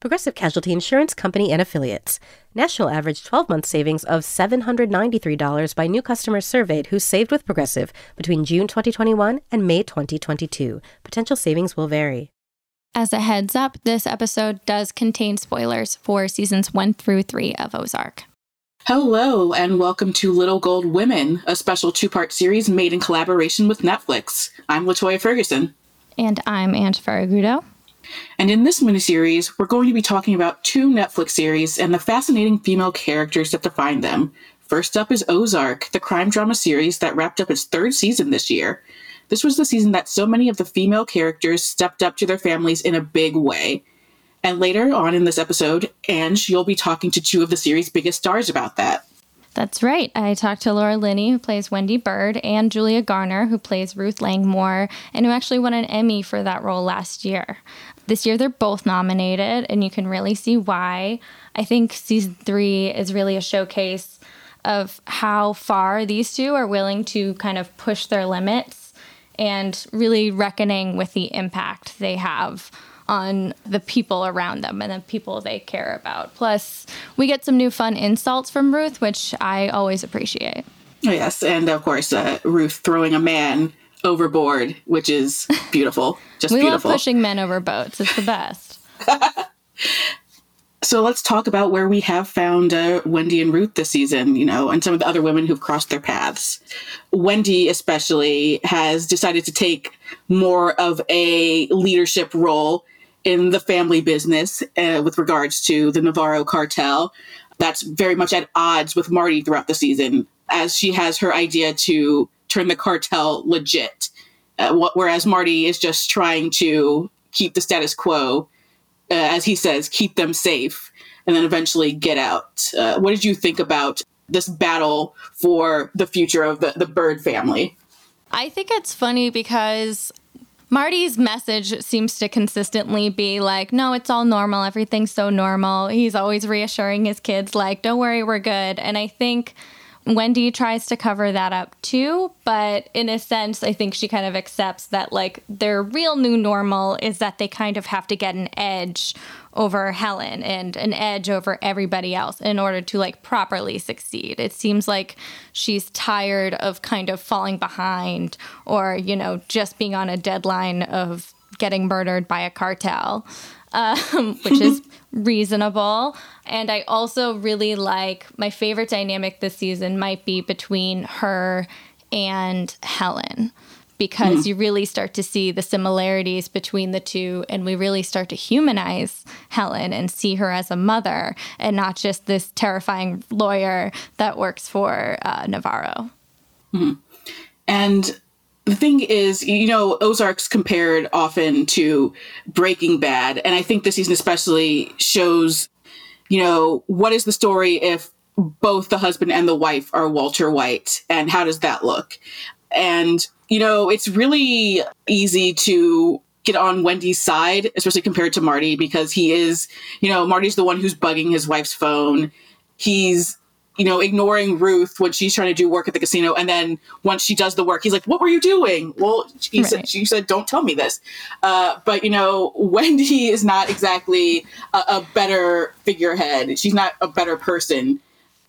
Progressive Casualty Insurance Company and Affiliates. National average 12 month savings of $793 by new customers surveyed who saved with Progressive between June 2021 and May 2022. Potential savings will vary. As a heads up, this episode does contain spoilers for seasons one through three of Ozark. Hello, and welcome to Little Gold Women, a special two part series made in collaboration with Netflix. I'm LaToya Ferguson. And I'm Ang Ferraguto. And in this miniseries, we're going to be talking about two Netflix series and the fascinating female characters that define them. First up is Ozark, the crime drama series that wrapped up its third season this year. This was the season that so many of the female characters stepped up to their families in a big way. And later on in this episode, Ang, you'll be talking to two of the series' biggest stars about that. That's right. I talked to Laura Linney, who plays Wendy Byrde, and Julia Garner, who plays Ruth Langmore, and who actually won an Emmy for that role last year. This year, they're both nominated, and you can really see why. I think season three is really a showcase of how far these two are willing to kind of push their limits and really reckoning with the impact they have on the people around them and the people they care about. Plus, we get some new fun insults from Ruth, which I always appreciate. Yes, and of course, uh, Ruth throwing a man overboard, which is beautiful. Just we beautiful. love pushing men over boats. It's the best. so let's talk about where we have found uh, Wendy and Ruth this season, you know, and some of the other women who've crossed their paths. Wendy, especially, has decided to take more of a leadership role in the family business uh, with regards to the Navarro cartel. That's very much at odds with Marty throughout the season, as she has her idea to turn the cartel legit. Uh, wh- whereas Marty is just trying to keep the status quo, uh, as he says, keep them safe, and then eventually get out. Uh, what did you think about this battle for the future of the, the Byrde family? I think it's funny because Marty's message seems to consistently be like, no, it's all normal. Everything's so normal. He's always reassuring his kids, like, don't worry, we're good. And I think Wendy tries to cover that up too, but in a sense, I think she kind of accepts that like their real new normal is that they kind of have to get an edge over Helen and an edge over everybody else in order to like properly succeed. It seems like she's tired of kind of falling behind or, you know, just being on a deadline of getting murdered by a cartel um, which is reasonable. And I also really like my favorite dynamic this season might be between her and Helen because mm. you really start to see the similarities between the two and we really start to humanize Helen and see her as a mother and not just this terrifying lawyer that works for uh, Navarro. Mm. And the thing is, you know, Ozark's compared often to Breaking Bad, and I think this season especially shows, you know, what is the story if both the husband and the wife are Walter White, and how does that look? And you know, it's really easy to get on Wendy's side, especially compared to Marty, because he is, you know, Marty's the one who's bugging his wife's phone. He's you know, ignoring Ruth when she's trying to do work at the casino. And then once she does the work, he's like, What were you doing? Well, he right. said, she said, Don't tell me this. Uh, but, you know, Wendy is not exactly a, a better figurehead. She's not a better person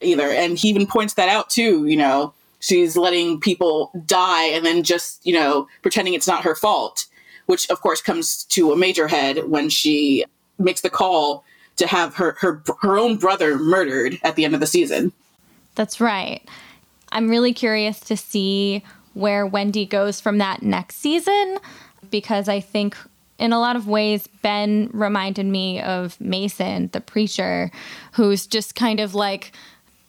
either. And he even points that out too, you know, she's letting people die and then just, you know, pretending it's not her fault, which of course comes to a major head when she makes the call to have her her her own brother murdered at the end of the season. That's right. I'm really curious to see where Wendy goes from that next season because I think in a lot of ways Ben reminded me of Mason, the preacher, who's just kind of like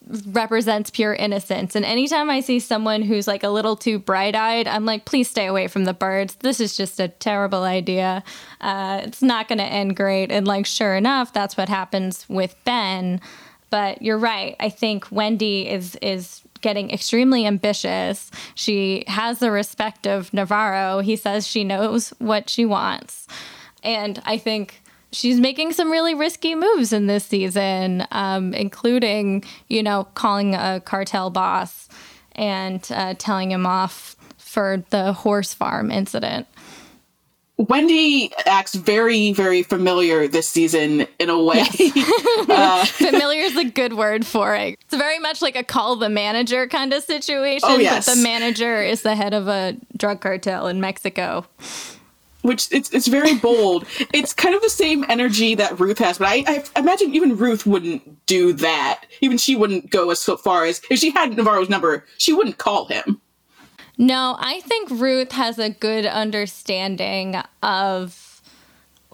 represents pure innocence. And anytime I see someone who's like a little too bright eyed, I'm like, please stay away from the Byrdes. This is just a terrible idea. Uh, it's not going to end great. And like, sure enough, that's what happens with Ben. But you're right. I think Wendy is is getting extremely ambitious. She has the respect of Navarro. He says she knows what she wants. And I think she's making some really risky moves in this season, um, including, you know, calling a cartel boss and uh, telling him off for the horse farm incident. Wendy acts very, very familiar this season in a way. Yes. uh, familiar is a good word for it. It's very much like a call the manager kind of situation, oh, yes. but the manager is the head of a drug cartel in Mexico. Which it's it's very bold. it's kind of the same energy that Ruth has, but I, I imagine even Ruth wouldn't do that. Even she wouldn't go as far as if she had Navarro's number, she wouldn't call him. No, I think Ruth has a good understanding of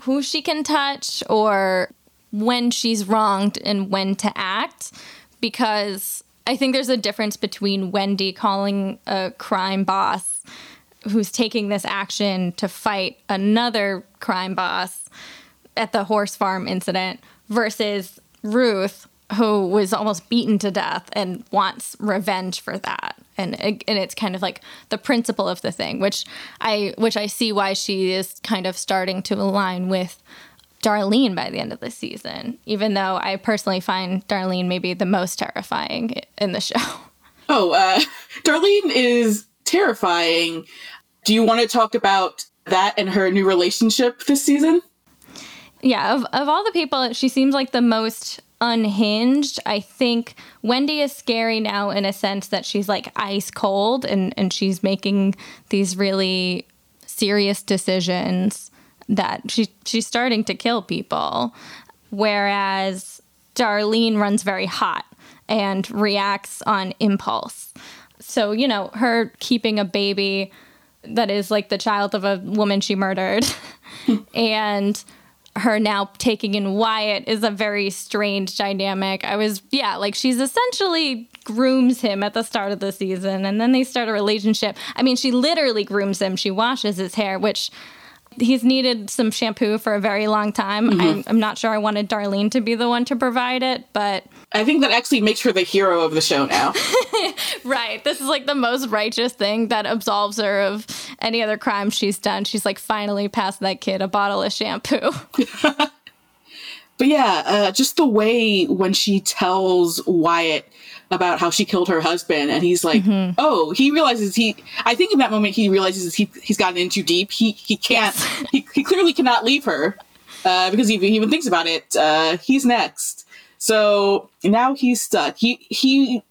who she can touch or when she's wronged and when to act because I think there's a difference between Wendy calling a crime boss who's taking this action to fight another crime boss at the horse farm incident versus Ruth who was almost beaten to death and wants revenge for that. And and it's kind of like the principle of the thing which i which i see why she is kind of starting to align with darlene by the end of the season even though i personally find darlene maybe the most terrifying in the show. Oh uh, darlene is terrifying do you want to talk about that and her new relationship this season yeah of, of all the people she seems like the most unhinged. I think Wendy is scary now in a sense that she's like ice cold and, and she's making these really serious decisions that she she's starting to kill people. Whereas Darlene runs very hot and reacts on impulse. So, you know, her keeping a baby that is like the child of a woman she murdered and her now taking in Wyatt is a very strange dynamic. I was, yeah, like she's essentially grooms him at the start of the season and then they start a relationship. I mean, she literally grooms him. She washes his hair, which he's needed some shampoo for a very long time. Mm-hmm. I'm, I'm, not sure I wanted Darlene to be the one to provide it, but I think that actually makes her the hero of the show now. right. This is like the most righteous thing that absolves her of any other crime she's done. She's like finally passed that kid a bottle of shampoo. but yeah, uh, just the way when she tells Wyatt about how she killed her husband and he's like mm-hmm. oh he realizes he i think in that moment he realizes he, he's gotten in too deep he he can't yes. he, he clearly cannot leave her uh, because he, he even thinks about it uh, he's next so now he's stuck he he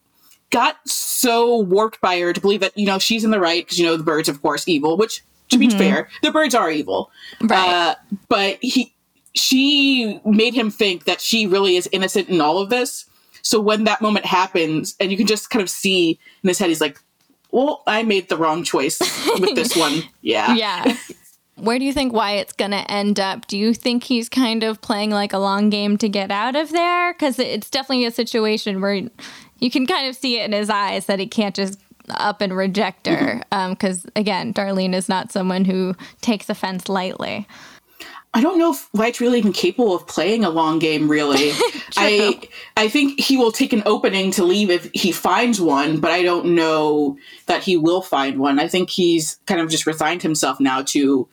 got so warped by her to believe that you know she's in the right because you know the Byrdes of course evil which to mm-hmm. be fair the Byrdes are evil right uh, but he she made him think that she really is innocent in all of this so when that moment happens, and you can just kind of see in his head, he's like, well, I made the wrong choice with this one. Yeah. Yeah. Where do you think Wyatt's going to end up? Do you think he's kind of playing like a long game to get out of there? Because it's definitely a situation where you can kind of see it in his eyes that he can't just up and reject her. Because mm-hmm. um, again, Darlene is not someone who takes offense lightly. I don't know if Wyatt's really even capable of playing a long game. Really, I I think he will take an opening to leave if he finds one, but I don't know that he will find one. I think he's kind of just resigned himself now to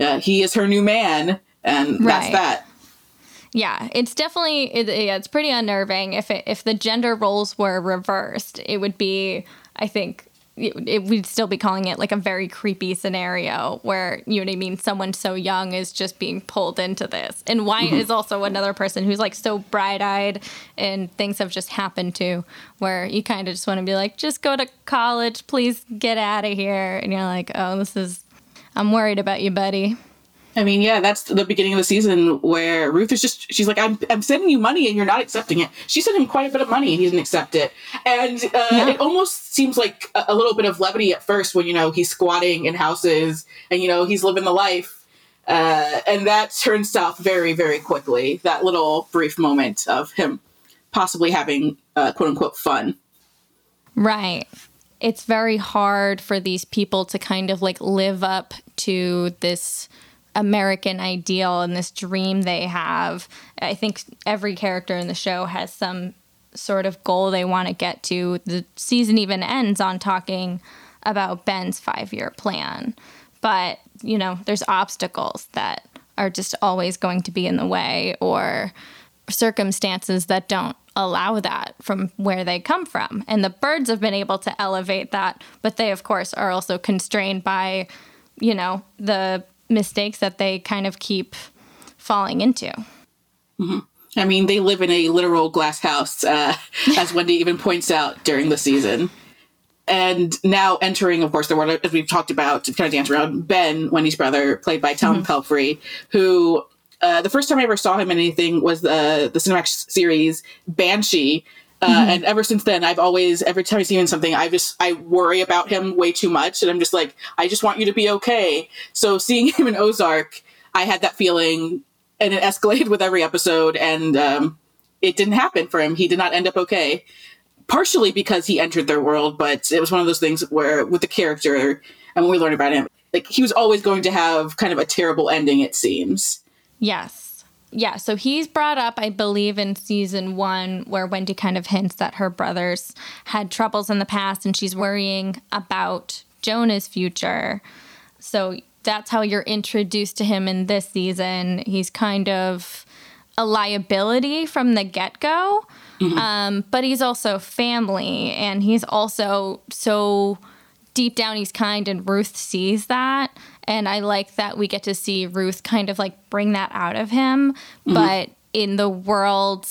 uh, he is her new man, and right. that's that. Yeah, it's definitely it, yeah, it's pretty unnerving. If it, if the gender roles were reversed, it would be I think it, it, we'd still be calling it like a very creepy scenario where you know what I mean. Someone so young is just being pulled into this, and Wyatt mm-hmm. is also another person who's like so bright eyed, and things have just happened to where you kind of just want to be like, just go to college, please get out of here, and you're like, oh, this is, I'm worried about you, buddy. I mean, yeah, that's the beginning of the season where Ruth is just, she's like, I'm, I'm sending you money and you're not accepting it. She sent him quite a bit of money and he didn't accept it. And uh, yeah. it almost seems like a, a, little bit of levity at first when, you know, he's squatting in houses and, you know, he's living the life. Uh, and that turns south very, very quickly. That little brief moment of him possibly having uh, quote unquote fun. Right. It's very hard for these people to kind of like live up to this American ideal and this dream they have. I think every character in the show has some sort of goal they want to get to. The season even ends on talking about Ben's five year plan. But, you know, there's obstacles that are just always going to be in the way or circumstances that don't allow that from where they come from. And the Byrdes have been able to elevate that, but they, of course, are also constrained by, you know, the mistakes that they kind of keep falling into. Mm-hmm. I mean, they live in a literal glass house, uh, as Wendy even points out during the season. And now entering, of course, the world, as we've talked about, to kind of dance around, Ben, Wendy's brother, played by Tom mm-hmm. Pelphrey, who uh, the first time I ever saw him in anything was the the Cinemax series Banshee. Uh, mm-hmm. And ever since then, I've always, every time I see him in something, I just, I worry about him way too much. And I'm just like, I just want you to be okay. So seeing him in Ozark, I had that feeling and it escalated with every episode. And um, it didn't happen for him. He did not end up okay. Partially because he entered their world, but it was one of those things where with the character, and when we learned about him, like he was always going to have kind of a terrible ending, it seems. Yes. Yeah, so he's brought up, I believe, in season one, where Wendy kind of hints that her brothers had troubles in the past and she's worrying about Jonah's future. So that's how you're introduced to him in this season. He's kind of a liability from the get go, mm-hmm. um, but he's also family and he's also so deep down he's kind and Ruth sees that and I like that we get to see Ruth kind of like bring that out of him mm-hmm. but in the world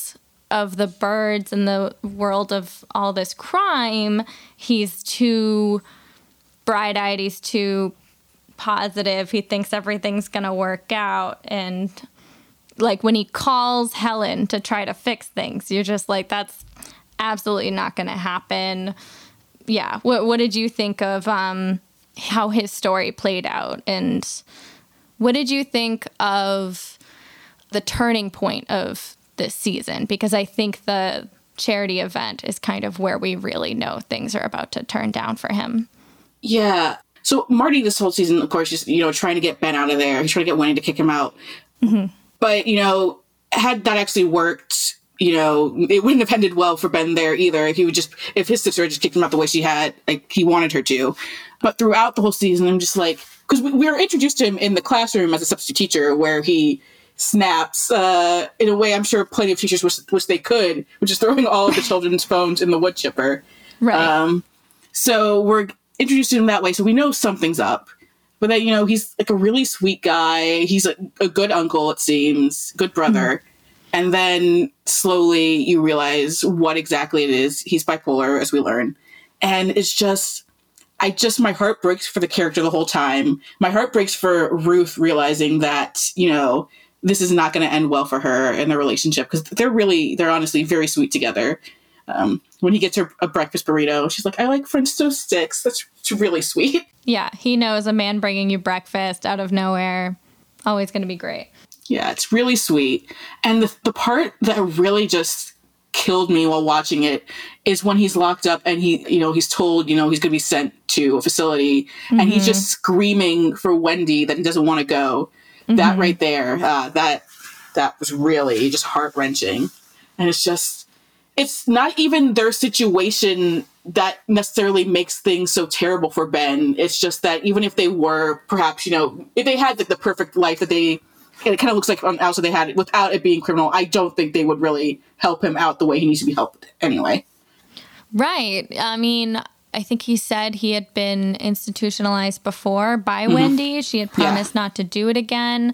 of the Byrdes and the world of all this crime he's too bright-eyed he's too positive he thinks everything's going to work out and like when he calls Helen to try to fix things you're just like that's absolutely not going to happen yeah, what what did you think of um, how his story played out, and what did you think of the turning point of this season? Because I think the charity event is kind of where we really know things are about to turn down for him. Yeah. So Marty, this whole season, of course, is you know trying to get Ben out of there. He's trying to get Wendy to kick him out. Mm-hmm. But you know, had that actually worked, you know, it wouldn't have ended well for Ben there either if he would just, if his sister had just kicked him out the way she had, like he wanted her to. But throughout the whole season, I'm just like, because we, we, were introduced to him in the classroom as a substitute teacher where he snaps uh, in a way I'm sure plenty of teachers wish, wish they could, which is throwing all of the children's phones in the wood chipper. Right. Um, so we're introduced to him that way. So we know something's up. But that, you know, he's like a really sweet guy. He's a, a good uncle, it seems, good brother. Mm-hmm and then slowly you realize what exactly it is. He's bipolar, as we learn. And it's just, I just, my heart breaks for the character the whole time. My heart breaks for Ruth realizing that, you know, this is not going to end well for her and their relationship because they're really, they're honestly very sweet together. Um, when he gets her a breakfast burrito, she's like, I like French toast sticks. That's really sweet. Yeah, he knows a man bringing you breakfast out of nowhere. Always going to be great. Yeah, it's really sweet. And the, the part that really just killed me while watching it is when he's locked up and he, you know, he's told, you know, he's going to be sent to a facility mm-hmm. and he's just mm-hmm. screaming for Wendy that he doesn't want to go. Mm-hmm. That right there, uh, that that was really just heart wrenching. And it's just, it's not even their situation that necessarily makes things so terrible for Ben. It's just that even if they were perhaps, you know, if they had like the perfect life that they it kind of looks like on outside they had it without it being criminal. I don't think they would really help him out the way he needs to be helped anyway. Right. I mean, I think he said he had been institutionalized before by mm-hmm. Wendy. She had promised yeah. not to do it again.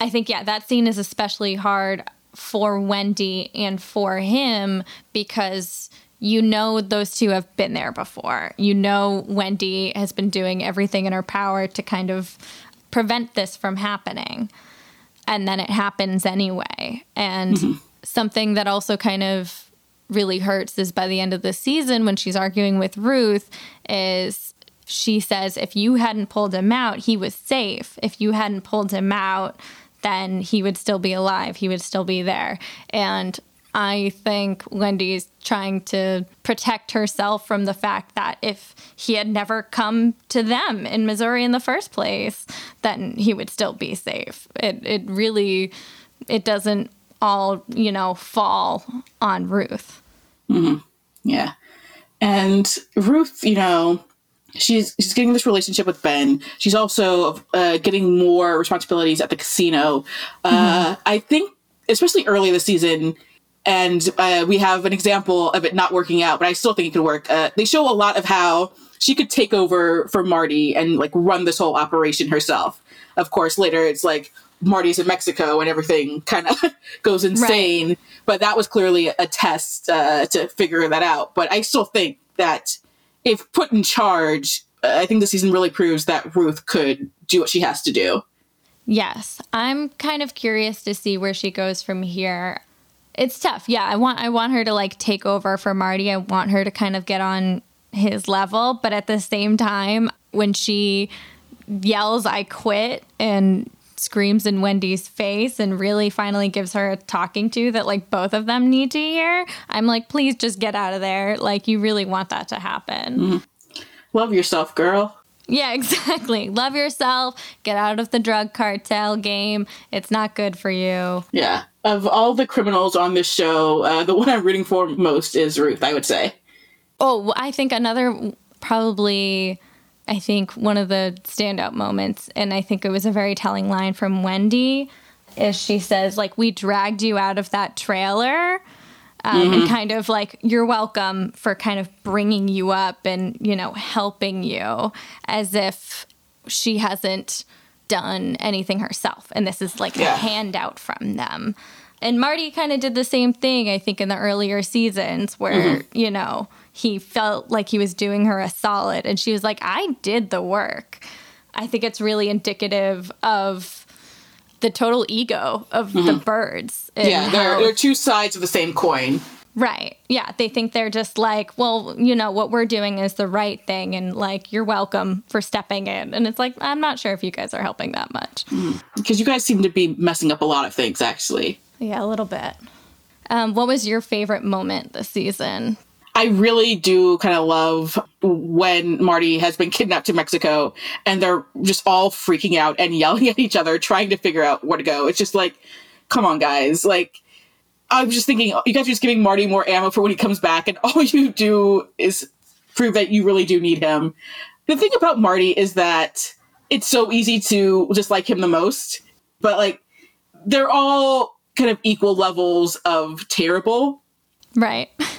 I think, yeah, that scene is especially hard for Wendy and for him because you know those two have been there before. You know Wendy has been doing everything in her power to kind of prevent this from happening and then it happens anyway. And mm-hmm. something that also kind of really hurts is by the end of the season when she's arguing with Ruth is she says if you hadn't pulled him out, he was safe. If you hadn't pulled him out, then he would still be alive. He would still be there. And I think Wendy's trying to protect herself from the fact that if he had never come to them in Missouri in the first place, then he would still be safe. It it really it doesn't all, you know, fall on Ruth. Mm-hmm. Yeah. And Ruth, you know, she's she's getting this relationship with Ben. She's also uh, getting more responsibilities at the casino. Uh, I think, especially early this season, and uh, we have an example of it not working out, but I still think it could work. Uh, they show a lot of how she could take over for Marty and like run this whole operation herself. Of course, later it's like Marty's in Mexico and everything kind of goes insane. Right. But that was clearly a test uh, to figure that out. But I still think that if put in charge, uh, I think the season really proves that Ruth could do what she has to do. Yes, I'm kind of curious to see where she goes from here. It's tough. Yeah, I want I want her to like take over for Marty. I want her to kind of get on his level, but at the same time when she yells I quit and screams in Wendy's face and really finally gives her a talking to that like both of them need to hear, I'm like, please just get out of there. Like you really want that to happen. Mm-hmm. Love yourself, girl. Yeah, exactly. Love yourself. Get out of the drug cartel game. It's not good for you. Yeah. Of all the criminals on this show, uh, the one I'm rooting for most is Ruth, I would say. Oh, I think another probably I think one of the standout moments, and I think it was a very telling line from Wendy, is she says, like, we dragged you out of that trailer. Um, mm-hmm. And kind of like, you're welcome for kind of bringing you up and, you know, helping you as if she hasn't done anything herself. And this is like yeah. a handout from them. And Marty kind of did the same thing, I think, in the earlier seasons where, mm-hmm. you know, he felt like he was doing her a solid. And she was like, I did the work. I think it's really indicative of the total ego of mm-hmm. the Byrdes. Yeah, they're, they're two sides of the same coin. Right. Yeah. They think they're just like, well, you know, what we're doing is the right thing. And like, you're welcome for stepping in. And it's like, I'm not sure if you guys are helping that much. Mm. Because you guys seem to be messing up a lot of things, actually. Yeah, a little bit. Um, what was your favorite moment this season? I really do kind of love when Marty has been kidnapped to Mexico and they're just all freaking out and yelling at each other, trying to figure out where to go. It's just like, come on, guys. Like, I'm just thinking, you guys are just giving Marty more ammo for when he comes back, and all you do is prove that you really do need him. The thing about Marty is that it's so easy to just like him the most, but like, they're all kind of equal levels of terrible. Right.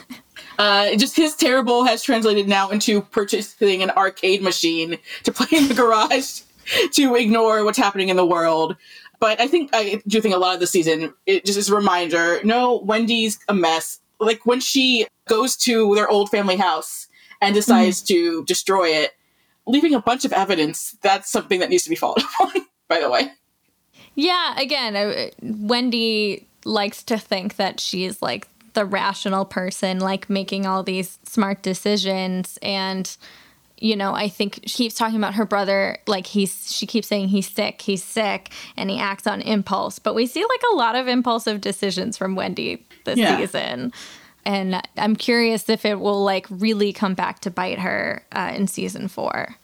Uh, just his terrible has translated now into purchasing an arcade machine to play in the garage to ignore what's happening in the world. But I think I do think a lot of the season it just is a reminder. No, Wendy's a mess. Like when she goes to their old family house and decides mm. to destroy it, leaving a bunch of evidence. That's something that needs to be followed up on. By the way. Yeah. Again, uh, Wendy likes to think that she's like the rational person, like making all these smart decisions. And, you know, I think she keeps talking about her brother, like he's, she keeps saying he's sick, he's sick, and he acts on impulse. But we see like a lot of impulsive decisions from Wendy this yeah. season. And I'm curious if it will like really come back to bite her uh, in season four.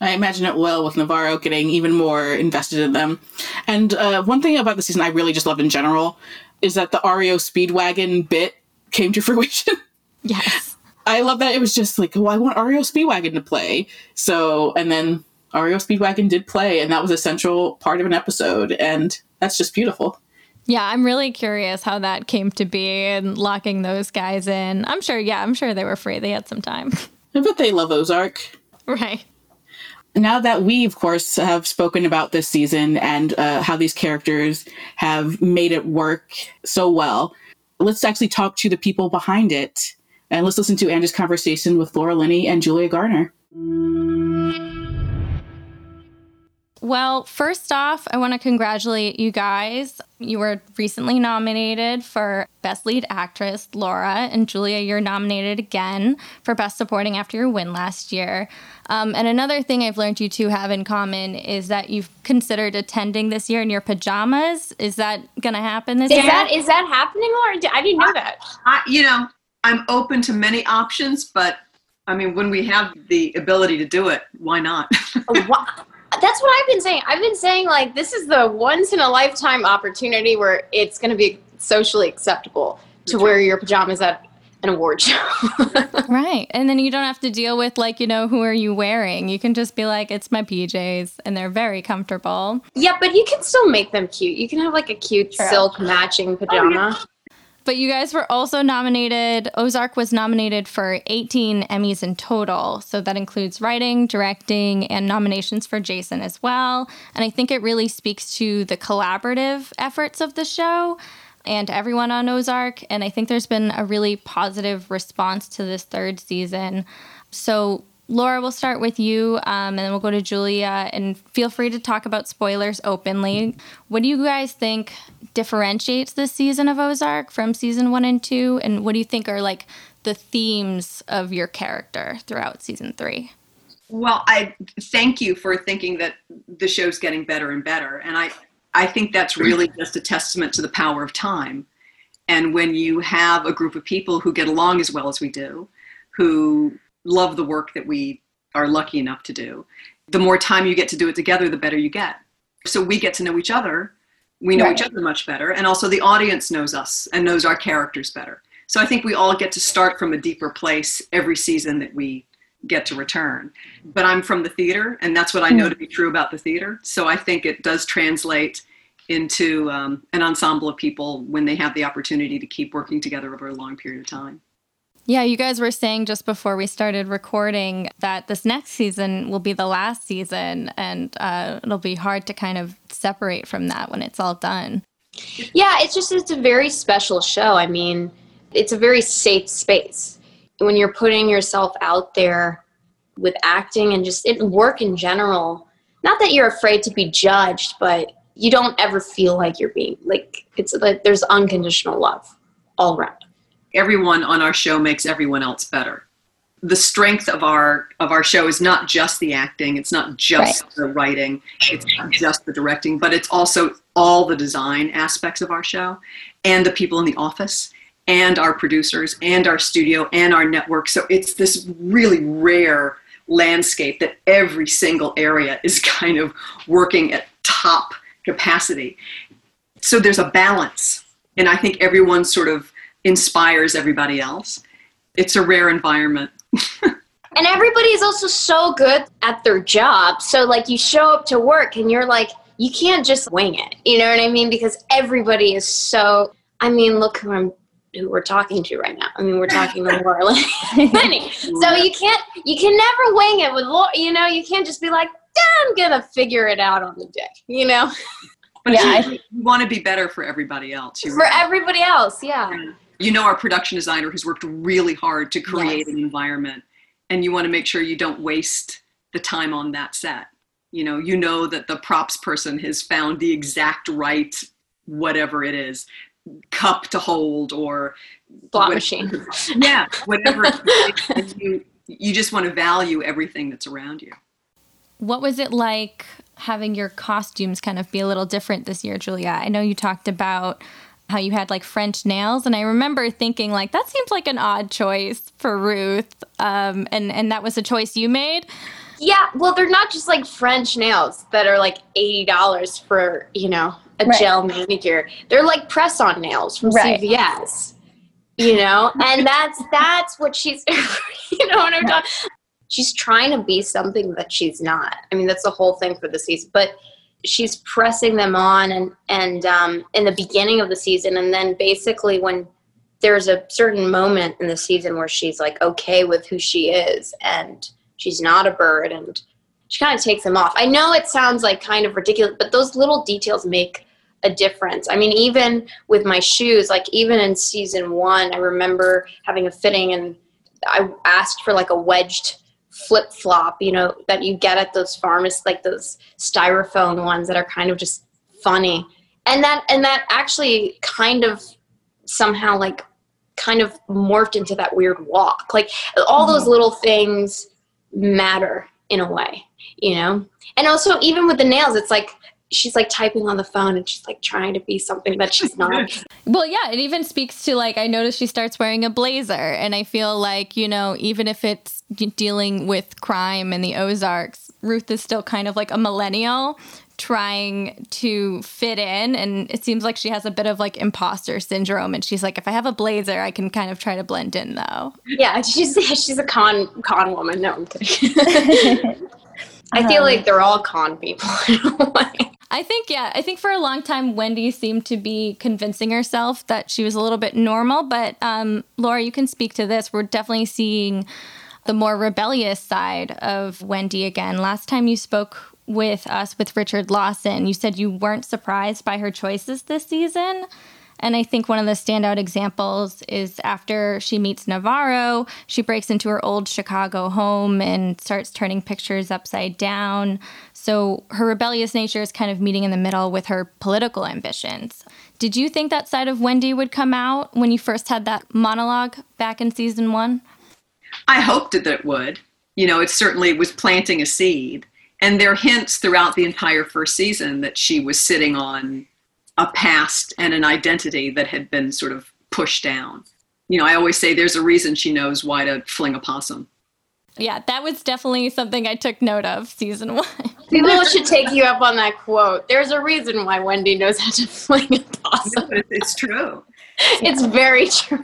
I imagine it will, with Navarro getting even more invested in them. And uh, one thing about the season I really just love in general is that the REO Speedwagon bit came to fruition. Yes. I love that it was just like, well, I want REO Speedwagon to play. So, and then REO Speedwagon did play, and that was a central part of an episode, and that's just beautiful. Yeah, I'm really curious how that came to be and locking those guys in. I'm sure, yeah, I'm sure they were free. They had some time. I bet they love Ozark. Right now that we, of course, have spoken about this season and uh, how these characters have made it work so well, let's actually talk to the people behind it. And let's listen to Andrew's conversation with Laura Linney and Julia Garner. Well, first off, I want to congratulate you guys. You were recently nominated for Best Lead Actress, Laura, and Julia, you're nominated again for Best Supporting after your win last year. Um, and another thing I've learned you two have in common is that you've considered attending this year in your pajamas. Is that going to happen this year? is year? That, is that happening, Laura? I didn't know that. I, you know, I'm open to many options, but I mean, when we have the ability to do it, why not? That's what I've been saying. I've been saying like this is the once in a lifetime opportunity where it's going to be socially acceptable to wear your pajamas at an award show. right. And then you don't have to deal with like, you know, who are you wearing? You can just be like, it's my PJs and they're very comfortable. yeah, but you can still make them cute. You can have like a cute True. silk matching oh, pajama. But you guys were also nominated, Ozark was nominated for 18 Emmys in total. So that includes writing, directing, and nominations for Jason as well. And I think it really speaks to the collaborative efforts of the show and everyone on Ozark. And I think there's been a really positive response to this third season. So, Laura, we'll start with you um, and then we'll go to Julia. And feel free to talk about spoilers openly. What do you guys think differentiates this season of Ozark from season one and two? And what do you think are like the themes of your character throughout season three? Well, I thank you for thinking that the show's getting better and better. And I, I think that's really just a testament to the power of time. And when you have a group of people who get along as well as we do, who love the work that we are lucky enough to do, the more time you get to do it together, the better you get. So we get to know each other. We know each other much better. And also the audience knows us and knows our characters better. So I think we all get to start from a deeper place every season that we get to return. But I'm from the theater, and that's what I know to be true about the theater. So I think it does translate into um, an ensemble of people when they have the opportunity to keep working together over a long period of time. Yeah, you guys were saying just before we started recording that this next season will be the last season, and uh, it'll be hard to kind of separate from that when it's all done. Yeah, it's just it's a very special show. I mean, it's a very safe space. When you're putting yourself out there with acting and just in work in general, not that you're afraid to be judged, but you don't ever feel like you're being like it's like there's unconditional love all around. Everyone on our show makes everyone else better. The strength of our of our show is not just the acting, it's not just the writing, it's not just the directing, but it's also all the design aspects of our show and the people in the office and our producers and our studio and our network. So it's this really rare landscape that every single area is kind of working at top capacity. So there's a balance and I think everyone sort of inspires everybody else. It's a rare environment. And everybody is also so good at their job. So like you show up to work and you're like you can't just wing it. You know what I mean? Because everybody is so I mean, look who I'm who we're talking to right now. I mean, we're talking to Laura Linney. So you can't you can never wing it with Laura, you know, you can't just be like, "Yeah, I'm going to figure it out on the day." You know? But Yeah, you, you want to be better for everybody else. You For everybody else, yeah. You know our production designer has worked really hard to create Yes. an environment and you want to make sure you don't waste the time on that set you know you know that the props person has found the exact right whatever it is cup to hold or Slot machine. yeah whatever it is, and you you just want to value everything that's around you What was it like having your costumes kind of be a little different this year, Julia? I know you talked about how you had like French nails, and I remember thinking like that seems like an odd choice for Ruth, um, and and that was a choice you made. Yeah, well, they're not just like French nails that are like eighty dollars for you know a Right. gel manicure. They're like press-on nails from Right. CVS. You know, and that's that's what she's. you know what I'm talking. She's trying to be something that she's not. I mean, that's the whole thing for the season. But she's pressing them on, and and um, in the beginning of the season, and then basically when there's a certain moment in the season where she's like okay with who she is and she's not a Byrde and she kind of takes them off. I know it sounds like kind of ridiculous, but those little details make a difference. I mean, even with my shoes, like even in season one, I remember having a fitting and I asked for like a wedged flip flop, you know, that you get at those pharmacies, like those styrofoam ones that are kind of just funny. And that and that actually kind of somehow like kind of morphed into that weird walk. Like all those mm-hmm. little things matter in a way, you know? And also even with the nails, it's like she's like typing on the phone and she's like trying to be something that she's not. Well, yeah, it even speaks to like I noticed she starts wearing a blazer, and I feel like you know even if it's dealing with crime in the Ozarks, Ruth is still kind of like a millennial trying to fit in and it seems like she has a bit of like imposter syndrome and she's like if i have a blazer i can kind of try to blend in though. Yeah she's she's a con con woman. No i'm kidding. I feel um, like they're all con people I think, yeah, I think for a long time, Wendy seemed to be convincing herself that she was a little bit normal. But um, Laura, you can speak to this. We're definitely seeing the more rebellious side of Wendy again. Last time you spoke with us with Richard Lawson, you said you weren't surprised by her choices this season. And I think one of the standout examples is after she meets Navarro, she breaks into her old Chicago home and starts turning pictures upside down. So her rebellious nature is kind of meeting in the middle with her political ambitions. Did you think that side of Wendy would come out when you first had that monologue back in season one? I hoped that it would. You know, it certainly was planting a seed. And there are hints throughout the entire first season that she was sitting on a past and an identity that had been sort of pushed down. You know, I always say there's a reason she knows why to fling a possum. Yeah, that was definitely something I took note of season one. People should take you up on that quote. There's a reason why Wendy knows how to fling a possum. It's true. It's very true.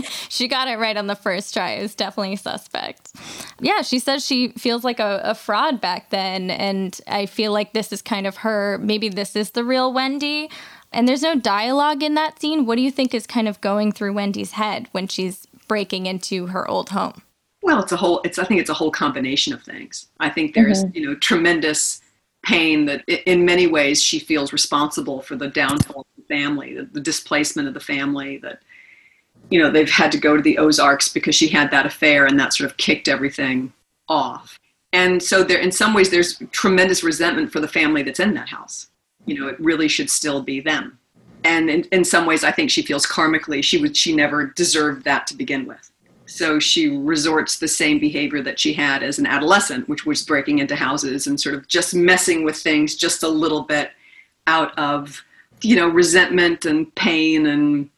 she got it right on the first try. It was definitely suspect. Yeah, she says she feels like a, a fraud back then. And I feel like this is kind of her. Maybe this is the real Wendy. And there's no dialogue in that scene. What do you think is kind of going through Wendy's head when she's breaking into her old home? Well, it's a whole. It's I think it's a whole combination of things. I think there's mm-hmm. you know tremendous pain that in many ways she feels responsible for the downfall of the family, the, the displacement of the family. That you know they've had to go to the Ozarks because she had that affair, and that sort of kicked everything off. And so there, in some ways, there's tremendous resentment for the family that's in that house. You know, it really should still be them. And in, in some ways, I think she feels karmically she would she never deserved that to begin with so she resorts the same behavior that she had as an adolescent, which was breaking into houses and sort of just messing with things just a little bit out of, you know, resentment and pain and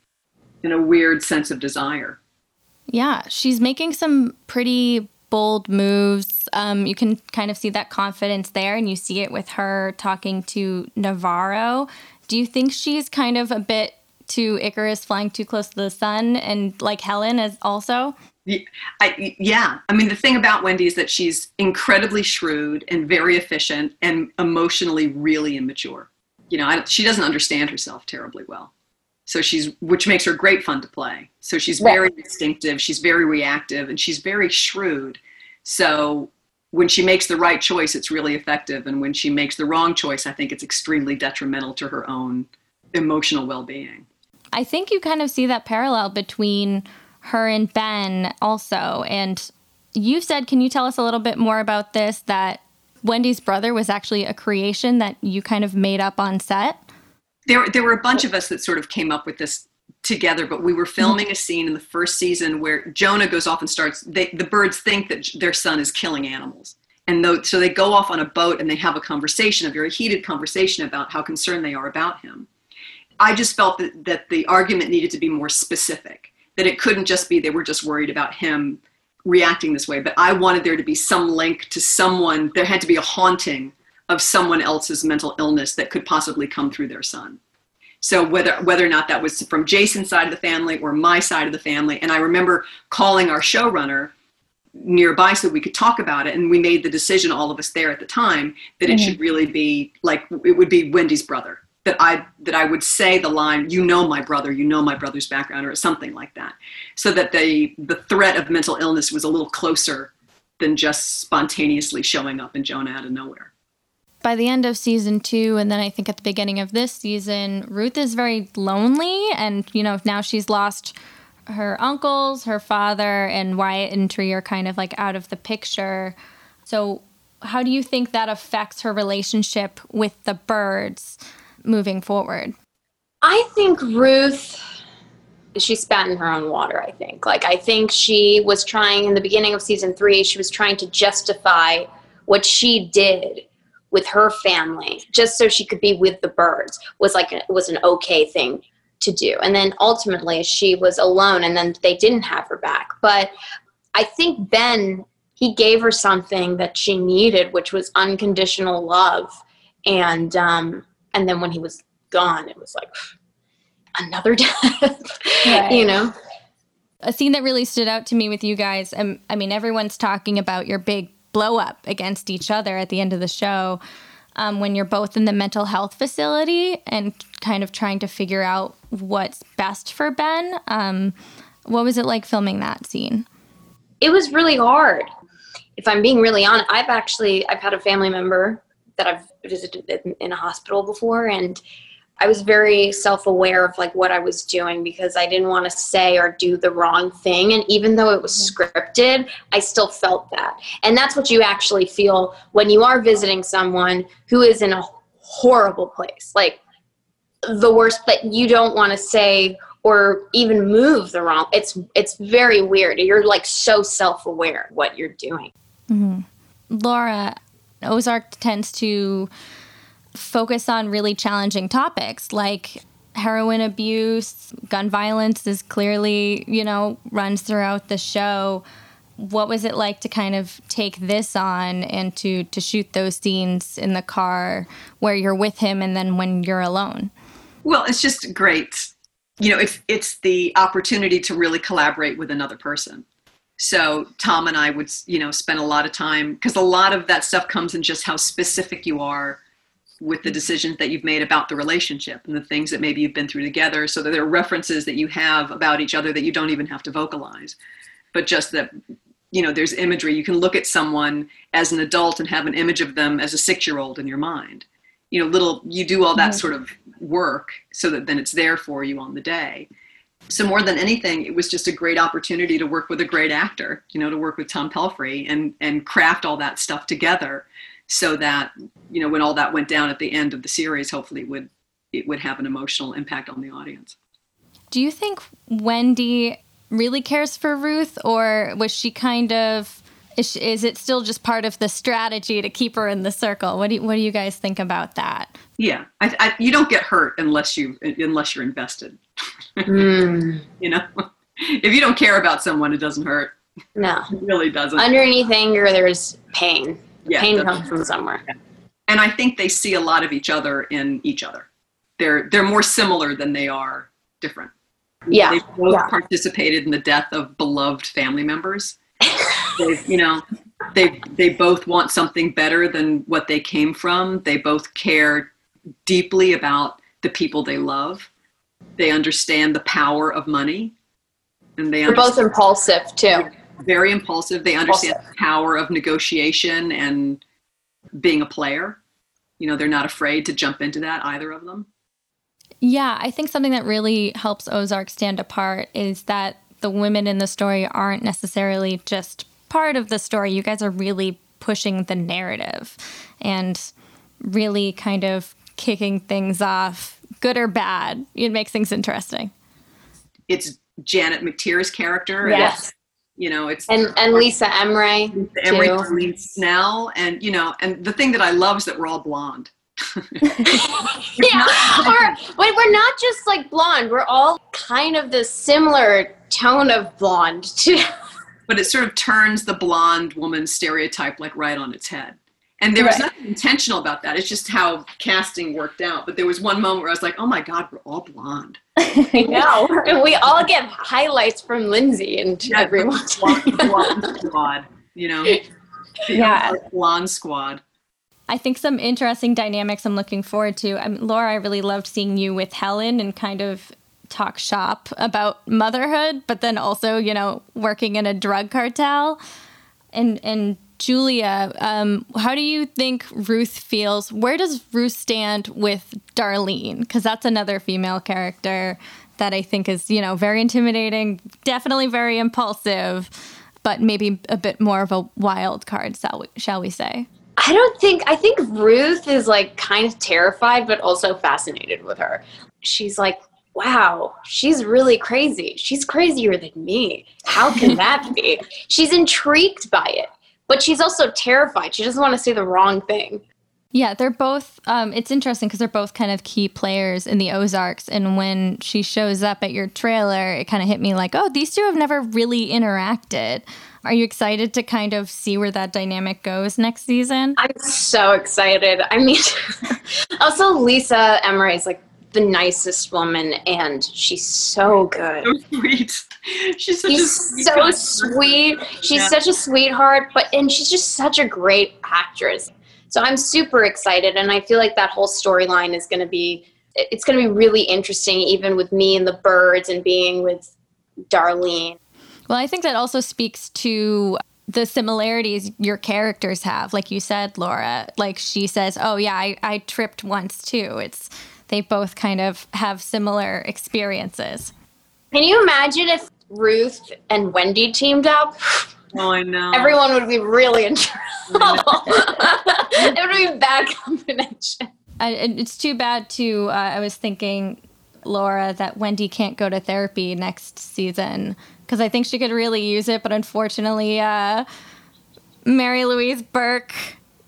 in a weird sense of desire. Yeah, she's making some pretty bold moves. Um, you can kind of see that confidence there, and you see it with her talking to Navarro. Do you think she's kind of a bit to Icarus flying too close to the sun and like Helen as also? Yeah I, yeah, I mean, the thing about Wendy is that she's incredibly shrewd and very efficient and emotionally really immature. You know, I, she doesn't understand herself terribly well. So she's, which makes her great fun to play. So she's very instinctive, she's very reactive, and she's very shrewd. So when she makes the right choice, it's really effective. And when she makes the wrong choice, I think it's extremely detrimental to her own emotional well being. I think you kind of see that parallel between her and Ben also. And you said, can you tell us a little bit more about this? That Wendy's brother was actually a creation that you kind of made up on set? There, there were a bunch of us that sort of came up with this together, but we were mm-hmm. filming a scene in the first season where Jonah goes off and starts, they, the Byrdes think that their son is killing animals. And though, so they go off on a boat and they have a conversation, a very heated conversation about how concerned they are about him. I just felt that, that the argument needed to be more specific, that it couldn't just be they were just worried about him reacting this way, but I wanted there to be some link to someone, there had to be a haunting of someone else's mental illness that could possibly come through their son. So whether whether or not that was from Jason's side of the family or my side of the family, and I remember calling our showrunner nearby so we could talk about it, and we made the decision, all of us there at the time, that it mm-hmm. should really be like it would be Wendy's brother that I that I would say the line, "You know my brother, you know my brother's background," or something like that, so that the the threat of mental illness was a little closer than just spontaneously showing up in Jonah out of nowhere. By the end of season two, and then I think at the beginning of this season, Ruth is very lonely, and you know now she's lost her uncles, her father, and Wyatt and Three are kind of like out of the picture. So, how do you think that affects her relationship with the Byrdes? Moving forward? I think Ruth she spat in her own water, I think. Like I think she was trying in the beginning of season 3, she was trying to justify what she did with her family just so she could be with the Byrdes was like was an okay thing to do. And then ultimately she was alone and then they didn't have her back. But I think Ben he gave her something that she needed, which was unconditional love and um, and then when he was gone, it was like another death, right. you know. A scene that really stood out to me with you guys. Um, I mean, everyone's talking about your big blow up against each other at the end of the show. Um, when you're both in the mental health facility and kind of trying to figure out what's best for Ben. Um, what was it like filming that scene? It was really hard. If I'm being really honest, I've actually I've had a family member that I've visited in, in a hospital before, and I was very self-aware of like what I was doing because I didn't want to say or do the wrong thing and even though it was scripted I still felt that. And that's what you actually feel when you are visiting someone who is in a horrible place. Like the worst that you don't want to say or even move the wrong it's it's very weird you're like so self-aware what you're doing mm-hmm. laura ozark tends to focus on really challenging topics like heroin abuse gun violence is clearly you know runs throughout the show what was it like to kind of take this on and to to shoot those scenes in the car where you're with him and then when you're alone well, it's just great. You know, it's it's the opportunity to really collaborate with another person. So Tom and I would, you know, spend a lot of time because a lot of that stuff comes in just how specific you are with the decisions that you've made about the relationship and the things that maybe you've been through together. So that there are references that you have about each other that you don't even have to vocalize. But just that you know there's imagery. You can look at someone as an adult and have an image of them as a six year old in your mind. You know little you do all that mm-hmm. sort of work so that then it's there for you on the day so more than anything it was just a great opportunity to work with a great actor you know to work with tom pelphrey and and craft all that stuff together so that you know when all that went down at the end of the series hopefully it would it would have an emotional impact on the audience. Do you think wendy really cares for ruth or was she kind of is, is it still just part of the strategy to keep her in the circle? What do you, what do you guys think about that? Yeah, I, I, you don't get hurt unless you unless you're invested. Mm. you know, if you don't care about someone, it doesn't hurt. No, it really doesn't. Underneath anger, there's pain. Yeah, pain comes from somewhere. Yeah. And I think they see a lot of each other in each other. They're they're more similar than they are different. Yeah, they both yeah. participated in the death of beloved family members they you know they they both want something better than what they came from. They both care deeply about the people they love. They understand the power of money. And they are both impulsive too. Very impulsive. They understand impulsive. the power of negotiation and being a player. You know they're not afraid to jump into that either of them. Yeah i think something that really helps ozark stand apart is that the women in the story aren't necessarily just part of the story. You guys are really pushing the narrative and really kind of kicking things off, good or bad. It makes things interesting. It's Janet McTeer's character. Yes. you know, it's and and Lisa Emery. Lisa Emery Snell, and you know, and the thing that I love is that we're all blonde. yeah, or wait, we're not just like blonde. We're all kind of the similar tone of blonde too. but it sort of turns the blonde woman stereotype like right on its head. And there was right. nothing intentional about that. It's just how casting worked out. But there was one moment where I was like, "Oh my God, we're all blonde." no, we all get highlights from Lindsay and yeah, everyone. Blonde, blonde squad, you know, yeah, blonde squad. I think some interesting dynamics I'm looking forward to. I mean, Laura, I really loved seeing you with Helen and kind of talk shop about motherhood, but then also, you know, working in a drug cartel. And and Julia, um, how do you think Ruth feels? Where does Ruth stand with Darlene? Because that's another female character that I think is, you know, very intimidating, definitely very impulsive, but maybe a bit more of a wild card, shall we, shall we say? I don't think, I think Ruth is like kind of terrified, but also fascinated with her. She's like, wow, she's really crazy. She's crazier than me. How can that be? She's intrigued by it, but she's also terrified. She doesn't want to say the wrong thing. Yeah, they're both. Um, it's interesting because they're both kind of key players in the Ozarks. And when she shows up at your trailer, it kind of hit me like, oh, these two have never really interacted. Are you excited to kind of see where that dynamic goes next season? I'm so excited. I mean, also Lisa Emery is like the nicest woman, and she's so good. So sweet. She's such She's a sweet so guy. sweet. She's Yeah. such a sweetheart, but and she's just such a great actress. So I'm super excited, and I feel like that whole storyline is going to be it's going to be really interesting, even with me and the Byrdes and being with Darlene. Well, I think that also speaks to the similarities your characters have. Like you said, Laura, like she says, Oh, yeah, I, I tripped once too. It's they both kind of have similar experiences. Can you imagine if Ruth and Wendy teamed up? Oh, I know. Everyone would be really in trouble. it would be bad combination. I, it's too bad, too. Uh, I was thinking, Laura, that Wendy can't go to therapy next season because I think she could really use it. But unfortunately, uh, Mary Louise Burke,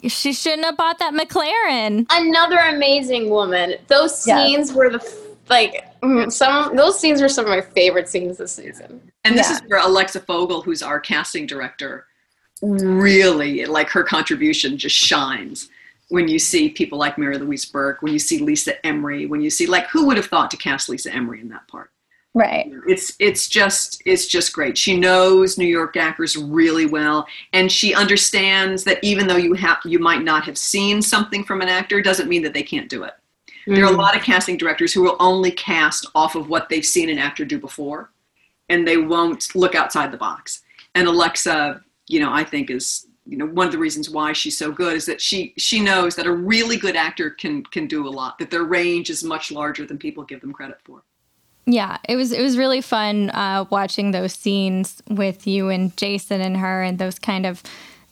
she shouldn't have bought that McLaren. Another amazing woman. Those Yes. scenes were the like mm, some. Those scenes were some of my favorite scenes this season. And this Yeah. is where Alexa Fogel, who's our casting director, really like her contribution just shines when you see people like Mary Louise Burke, when you see Lisa Emery, when you see like who would have thought to cast Lisa Emery in that part? Right. It's it's just it's just great. She knows New York actors really well, and she understands that even though you have you might not have seen something from an actor, doesn't mean that they can't do it. There are a mm. lot of casting directors who will only cast off of what they've seen an actor do before, and they won't look outside the box. And Alexa, you know, I think is you know one of the reasons why she's so good is that she she knows that a really good actor can can do a lot. That their range is much larger than people give them credit for. Yeah, it was it was really fun uh, watching those scenes with you and Jason and her and those kind of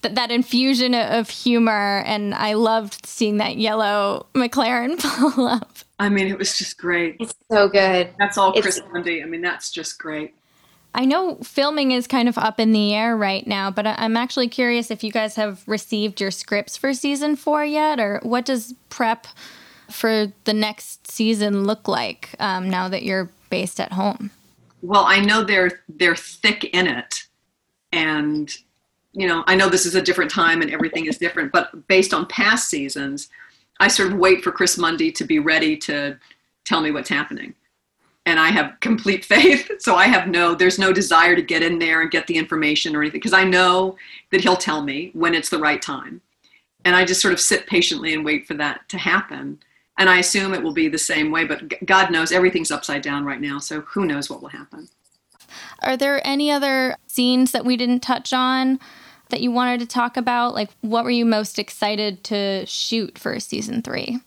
th- that infusion of humor and I loved seeing that yellow McLaren pull up. I mean, it was just great. It's so good. That's all It's- Chris Mundy. I mean, that's just great. I know filming is kind of up in the air right now, but I- I'm actually curious if you guys have received your scripts for season four yet, or what does prep for the next season look like um, now that you're based at home? Well, I know they're they're thick in it, and you know, I know this is a different time and everything is different. But based on past seasons, I sort of wait for Chris Mundy to be ready to tell me what's happening, and I have complete faith. So I have no there's no desire to get in there and get the information or anything because I know that he'll tell me when it's the right time, and I just sort of sit patiently and wait for that to happen. And I assume it will be the same way, but God knows everything's upside down right now, so who knows what will happen. Are there any other scenes that we didn't touch on that you wanted to talk about? Like, what were you most excited to shoot for season three?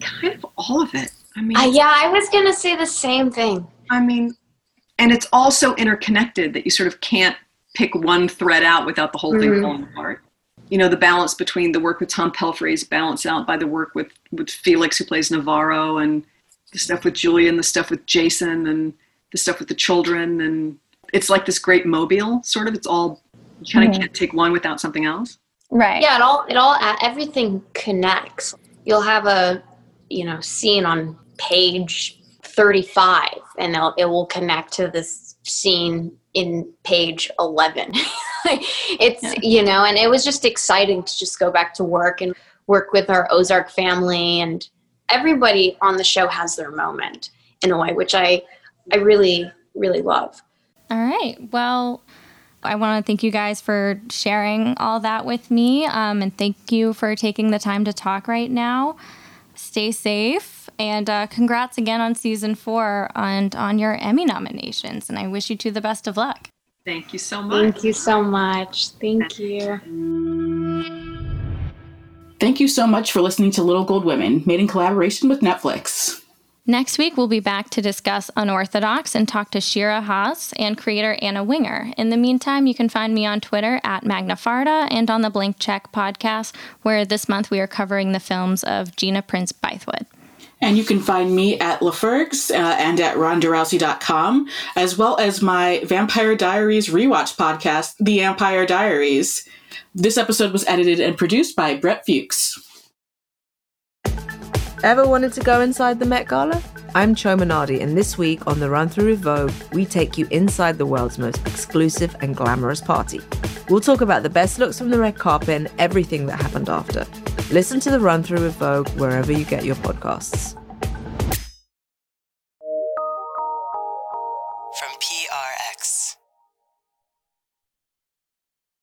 Kind of all of it. I mean, Uh, yeah, I was gonna say the same thing. I mean, and it's all so interconnected that you sort of can't pick one thread out without the whole thing Mhm. falling apart. You know, the balance between the work with Tom Pelphrey is balanced out by the work with, with Felix, who plays Navarro, and the stuff with Julia, and the stuff with Jason, and the stuff with the children. And it's like this great mobile, sort of. It's all, you kind of Mhm. can't take one without something else. Right. Yeah, it all it all everything connects. You'll have a you know scene on page thirty five, and it'll, it will connect to this scene in page eleven. it's Yeah. you know, and it was just exciting to just go back to work and work with our Ozark family, and everybody on the show has their moment in a way, which I I really really love. All right. Well, I want to thank you guys for sharing all that with me. Um, and thank you for taking the time to talk right now. Stay safe. And uh, congrats again on season four and on your Emmy nominations. And I wish you two the best of luck. Thank you so much. Thank you so much. Thank you. Thank you so much for listening to Little Gold Women, made in collaboration with Netflix. Next week, we'll be back to discuss Unorthodox and talk to Shira Haas and creator Anna Winger. In the meantime, you can find me on Twitter at Magnafarda and on the Blank Check podcast, where this month we are covering the films of Gina Prince Bythewood. And you can find me at LaFergs uh, and at rondarousey.com, as well as my Vampire Diaries rewatch podcast, The Empire Diaries. This episode was edited and produced by Brett Fuchs. Ever wanted to go inside the Met Gala? I'm Chioma Nnadi, and this week on The Run Through with Vogue, we take you inside the world's most exclusive and glamorous party. We'll talk about the best looks from the red carpet and everything that happened after. Listen to The Run Through with Vogue wherever you get your podcasts.